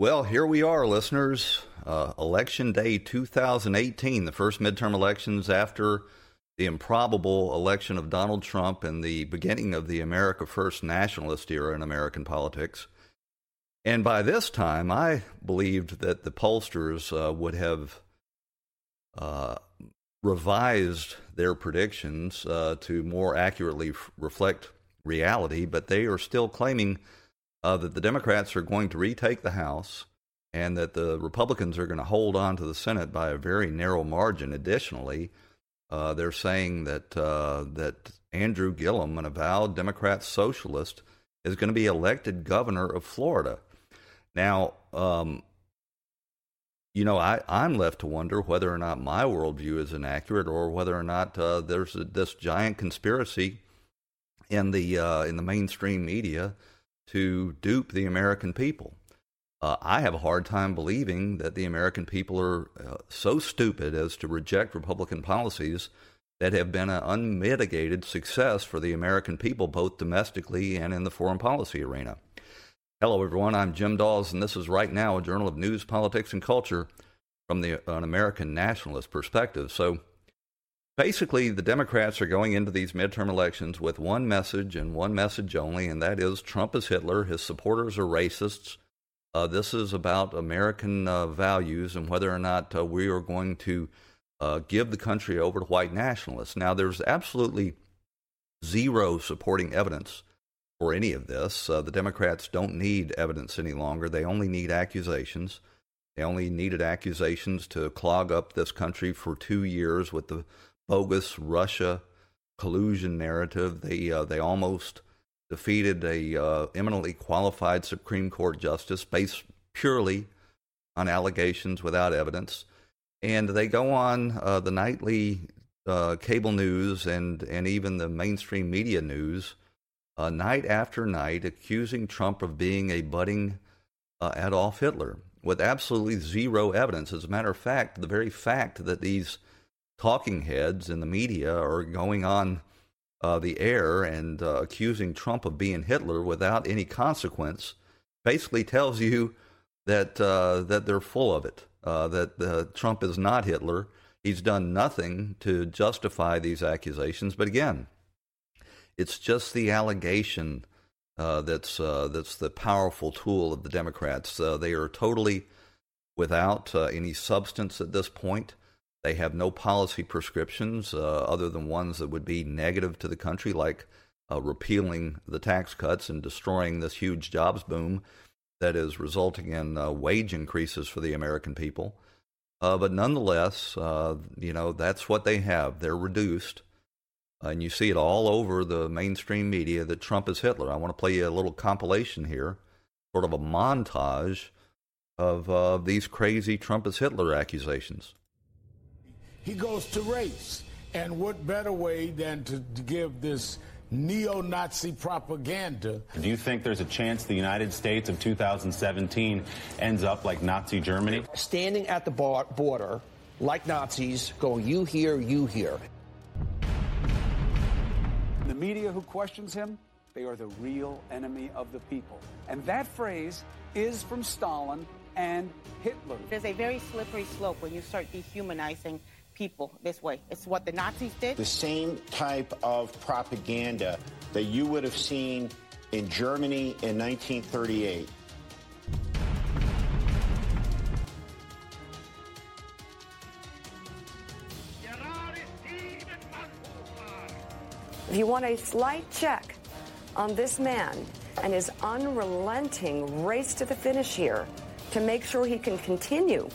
Well, here we are, listeners. Uh, election day 2018, the first midterm elections after the improbable election of Donald Trump and the beginning of the America First nationalist era in American politics. And by this time, I believed that the pollsters uh, would have uh, revised their predictions uh, to more accurately f- reflect reality, but they are still claiming uh, that the Democrats are going to retake the House and that the Republicans are going to hold on to the Senate by a very narrow margin. Additionally, uh, they're saying that uh, that Andrew Gillum, an avowed Democrat socialist, is going to be elected governor of Florida. Now, um, you know, I, I'm left to wonder whether or not my worldview is inaccurate, or whether or not uh, there's a, this giant conspiracy in the uh, in the mainstream media to dupe the American people. Uh, I have a hard time believing that the American people are uh, so stupid as to reject Republican policies that have been an unmitigated success for the American people, both domestically and in the foreign policy arena. Hello, everyone. I'm Jim Dawes, and this is Right Now, a journal of news, politics, and culture from the, an American nationalist perspective. So, basically, the Democrats are going into these midterm elections with one message and one message only, and that is Trump is Hitler, his supporters are racists uh, this is about American uh, values and whether or not uh, we are going to uh, give the country over to white nationalists. Now, there's absolutely zero supporting evidence for any of this. Uh, the Democrats don't need evidence any longer, they only need accusations. They only needed accusations to clog up this country for two years with the bogus Russia collusion narrative. They uh, they almost defeated a uh, eminently qualified Supreme Court justice based purely on allegations without evidence. And they go on uh, the nightly uh, cable news and, and even the mainstream media news uh, night after night accusing Trump of being a budding uh, Adolf Hitler with absolutely zero evidence. As a matter of fact, the very fact that these talking heads in the media are going on uh, the air and uh, accusing Trump of being Hitler without any consequence basically tells you that uh, that they're full of it. Uh, that uh, Trump is not Hitler. He's done nothing to justify these accusations. But again, it's just the allegation uh, that's that's the powerful tool of the Democrats. they are totally without any substance at this point. They have no policy prescriptions uh, other than ones that would be negative to the country, like uh, repealing the tax cuts and destroying this huge jobs boom that is resulting in uh, wage increases for the American people. Uh, but nonetheless, uh, you know, that's what they have. They're reduced. And you see it all over the mainstream media that Trump is Hitler. I want to play you a little compilation here, sort of a montage of uh, these crazy Trump is Hitler accusations he goes to race. And what better way than to, to give this neo Nazi propaganda? Do you think there's a chance the United States of 2017 ends up like Nazi Germany? Standing at the bar- border like Nazis, going, you here, you here. The media who questions him, they are the real enemy of the people. And that phrase is from Stalin and Hitler. There's a very slippery slope when you start dehumanizing people this way. It's what the Nazis did. The same type of propaganda that you would have seen in Germany in 1938. If you want a slight check on this man and his unrelenting race to the finish here to make sure he can continue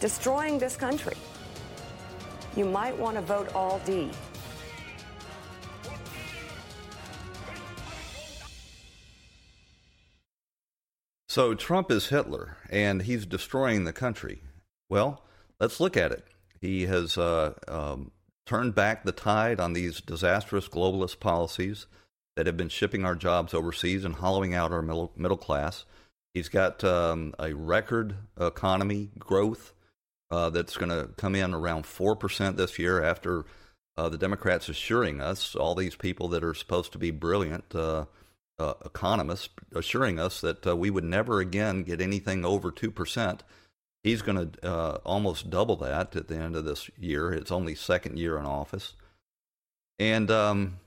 destroying this country, you might want to vote all D. So Trump is Hitler, and he's destroying the country. Well, let's look at it. He has uh, um, turned back the tide on these disastrous globalist policies that have been shipping our jobs overseas and hollowing out our middle, middle class. He's got um, a record economy growth uh, that's going to come in around 4% this year after uh, the Democrats assuring us, all these people that are supposed to be brilliant uh, uh economists, assuring us that uh, we would never again get anything over 2%. He's going to uh, almost double that at the end of this year. It's only second year in office. And um,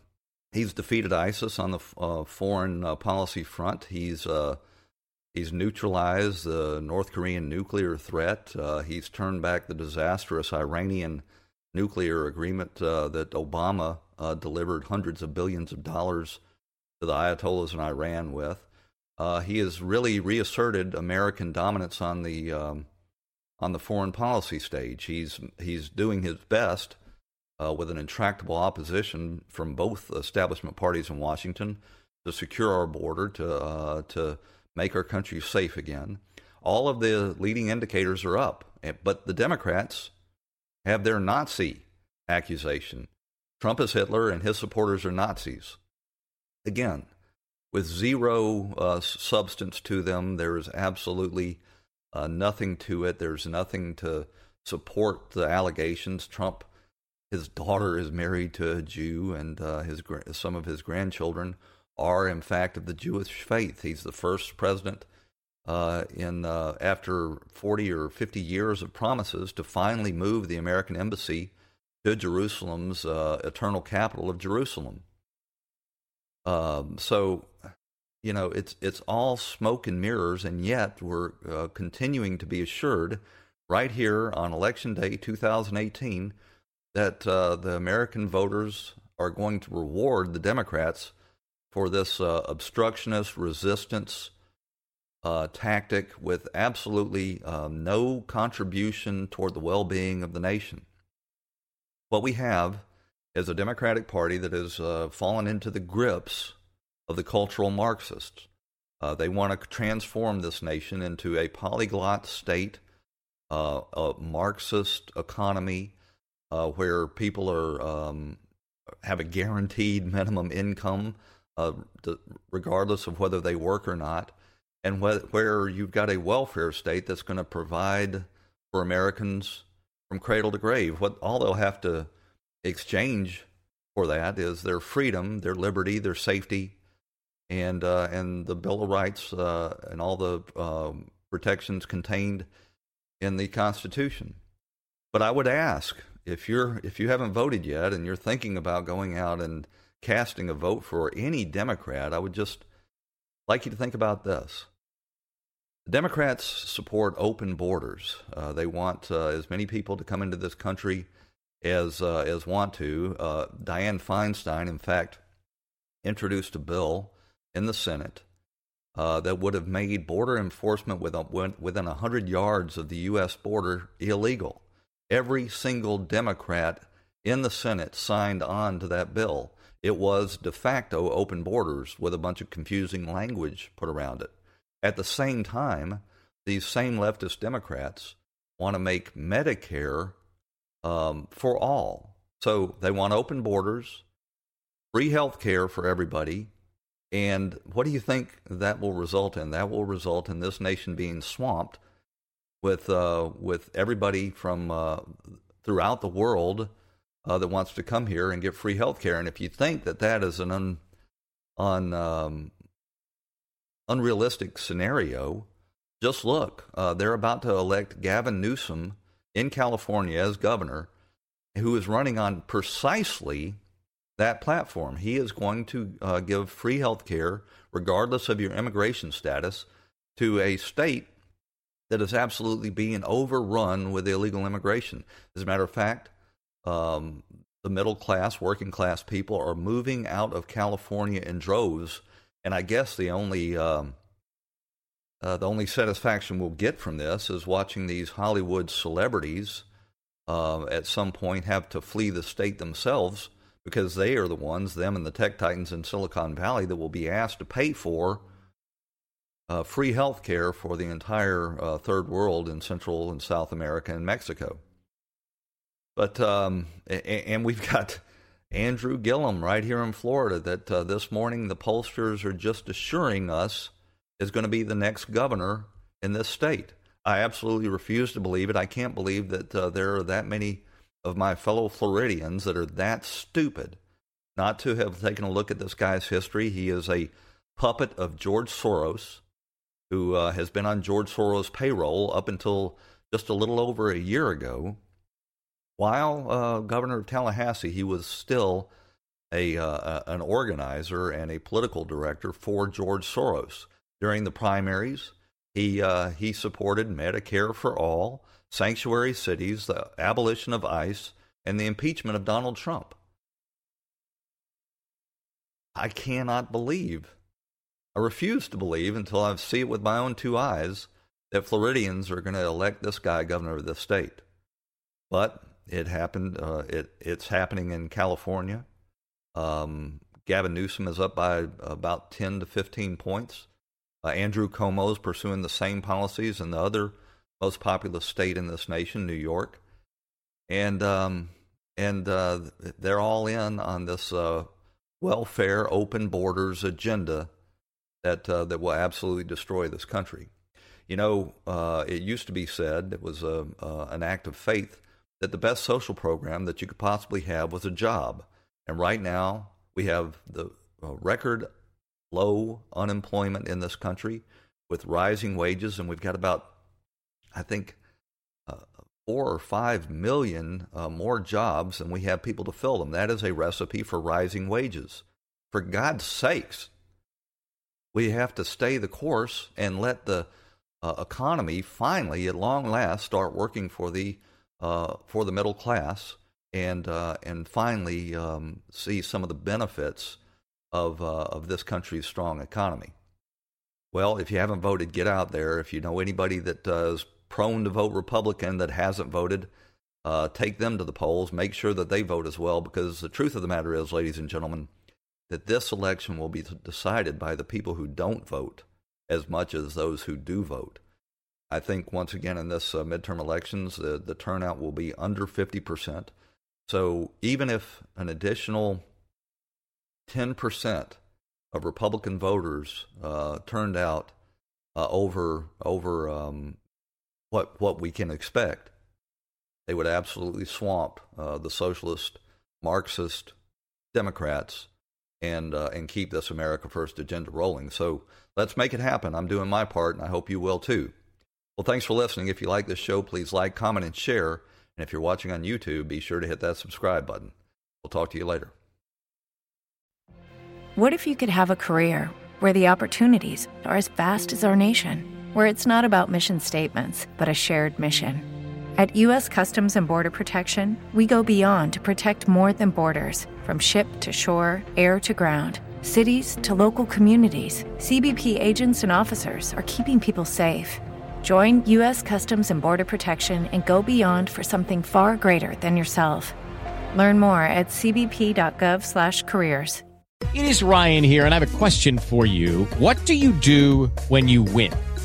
he's defeated ISIS on the foreign policy front. He's He's neutralized the North Korean nuclear threat. Uh, he's turned back the disastrous Iranian nuclear agreement uh, that Obama uh, delivered hundreds of billions of dollars to the Ayatollahs in Iran with. Uh, he has really reasserted American dominance on the um, on the foreign policy stage. He's he's doing his best uh, with an intractable opposition from both establishment parties in Washington to secure our border to uh, to make our country safe again. All of the leading indicators are up, but the Democrats have their Nazi accusation. Trump is Hitler and his supporters are Nazis. Again, with zero uh, substance to them, there is absolutely uh, nothing to it. There's nothing to support the allegations. Trump, his daughter is married to a Jew, and uh, his some of his grandchildren are, in fact, of the Jewish faith. He's the first president uh, in uh, after 40 or 50 years of promises to finally move the American embassy to Jerusalem's uh, eternal capital of Jerusalem. Um, so, you know, it's it's all smoke and mirrors, and yet we're uh, continuing to be assured right here on Election Day 2018 that uh, the American voters are going to reward the Democrats for this uh, obstructionist resistance uh, tactic with absolutely uh, no contribution toward the well being of the nation. What we have is a Democratic Party that has uh, fallen into the grips of the cultural Marxists. Uh, they want to transform this nation into a polyglot state, uh, a Marxist economy where people are um, have a guaranteed minimum income uh, regardless of whether they work or not, and wh- where you've got a welfare state that's going to provide for Americans from cradle to grave. What all they'll have to exchange for that is their freedom, their liberty, their safety, and uh, and the Bill of Rights uh, and all the um, protections contained in the Constitution. But I would ask if you're if you haven't voted yet and you're thinking about going out and casting a vote for any Democrat, I would just like you to think about this. The Democrats support open borders. Uh, they want uh, as many people to come into this country as uh, as want to. Uh, Dianne Feinstein, in fact, introduced a bill in the Senate uh, that would have made border enforcement within, within 100 yards of the U.S. border illegal. Every single Democrat in the Senate signed on to that bill. It was de facto open borders with a bunch of confusing language put around it. At the same time, these same leftist Democrats want to make Medicare um, for all. So they want open borders, free health care for everybody. And what do you think that will result in? That will result in this nation being swamped with uh, with everybody from uh, throughout the world uh, that wants to come here and get free health care. And if you think that that is an un, un, um, unrealistic scenario, just look. Uh, they're about to elect Gavin Newsom in California as governor, who is running on precisely that platform. He is going to uh, give free health care, regardless of your immigration status, to a state that is absolutely being overrun with illegal immigration. As a matter of fact, um, the middle class, working class people are moving out of California in droves, and I guess the only um, uh, the only satisfaction we'll get from this is watching these Hollywood celebrities uh, at some point have to flee the state themselves because they are the ones, them and the tech titans in Silicon Valley, that will be asked to pay for uh, free health care for the entire uh, third world in Central and South America and Mexico. But um, and we've got Andrew Gillum right here in Florida that uh, this morning the pollsters are just assuring us is going to be the next governor in this state. I absolutely refuse to believe it. I can't believe that uh, there are that many of my fellow Floridians that are that stupid not to have taken a look at this guy's history. He is a puppet of George Soros, who uh, has been on George Soros' payroll up until just a little over a year ago. While uh, governor of Tallahassee, he was still a uh, an organizer and a political director for George Soros during the primaries. He uh, he supported Medicare for all, sanctuary cities, the abolition of ICE, and the impeachment of Donald Trump. I cannot believe, I refuse to believe until I see it with my own two eyes that Floridians are going to elect this guy governor of the state. But it happened. Uh, it it's happening in California. Um, Gavin Newsom is up by about ten to fifteen points. Uh, Andrew Cuomo is pursuing the same policies in the other most populous state in this nation, New York, and um, and uh, they're all in on this uh, welfare, open borders agenda that uh, that will absolutely destroy this country. You know, uh, it used to be said it was a, an act of faith that the best social program that you could possibly have was a job, and right now we have the record low unemployment in this country with rising wages, and we've got about, I think, uh, four or five million uh, more jobs, and we have people to fill them. That is a recipe for rising wages. For God's sakes, we have to stay the course and let the uh, economy finally, at long last, start working for the uh, for the middle class and uh, and finally um, see some of the benefits of, uh, of this country's strong economy. Well, if you haven't voted, get out there. If you know anybody that uh, prone to vote Republican that hasn't voted, uh, take them to the polls. Make sure that they vote as well, because the truth of the matter is, ladies and gentlemen, that this election will be decided by the people who don't vote as much as those who do vote. I think once again in this uh, midterm elections, the, the turnout will be under 50%. So even if an additional 10% of Republican voters uh, turned out uh, over over um, what what we can expect, they would absolutely swamp uh, the socialist, Marxist Democrats and uh, and keep this America First agenda rolling. So let's make it happen. I'm doing my part, and I hope you will too. Well, thanks for listening. If you like this show, please like, comment, and share. And if you're watching on YouTube, be sure to hit that subscribe button. We'll talk to you later. What if you could have a career where the opportunities are as vast as our nation, where it's not about mission statements, but a shared mission? At U.S. Customs and Border Protection, we go beyond to protect more than borders from ship to shore, air to ground, cities to local communities. CBP agents and officers are keeping people safe. Join U.S. Customs and Border Protection and go beyond for something far greater than yourself. Learn more at cbp.gov/careers. It is Ryan here, and I have a question for you. What do you do when you win?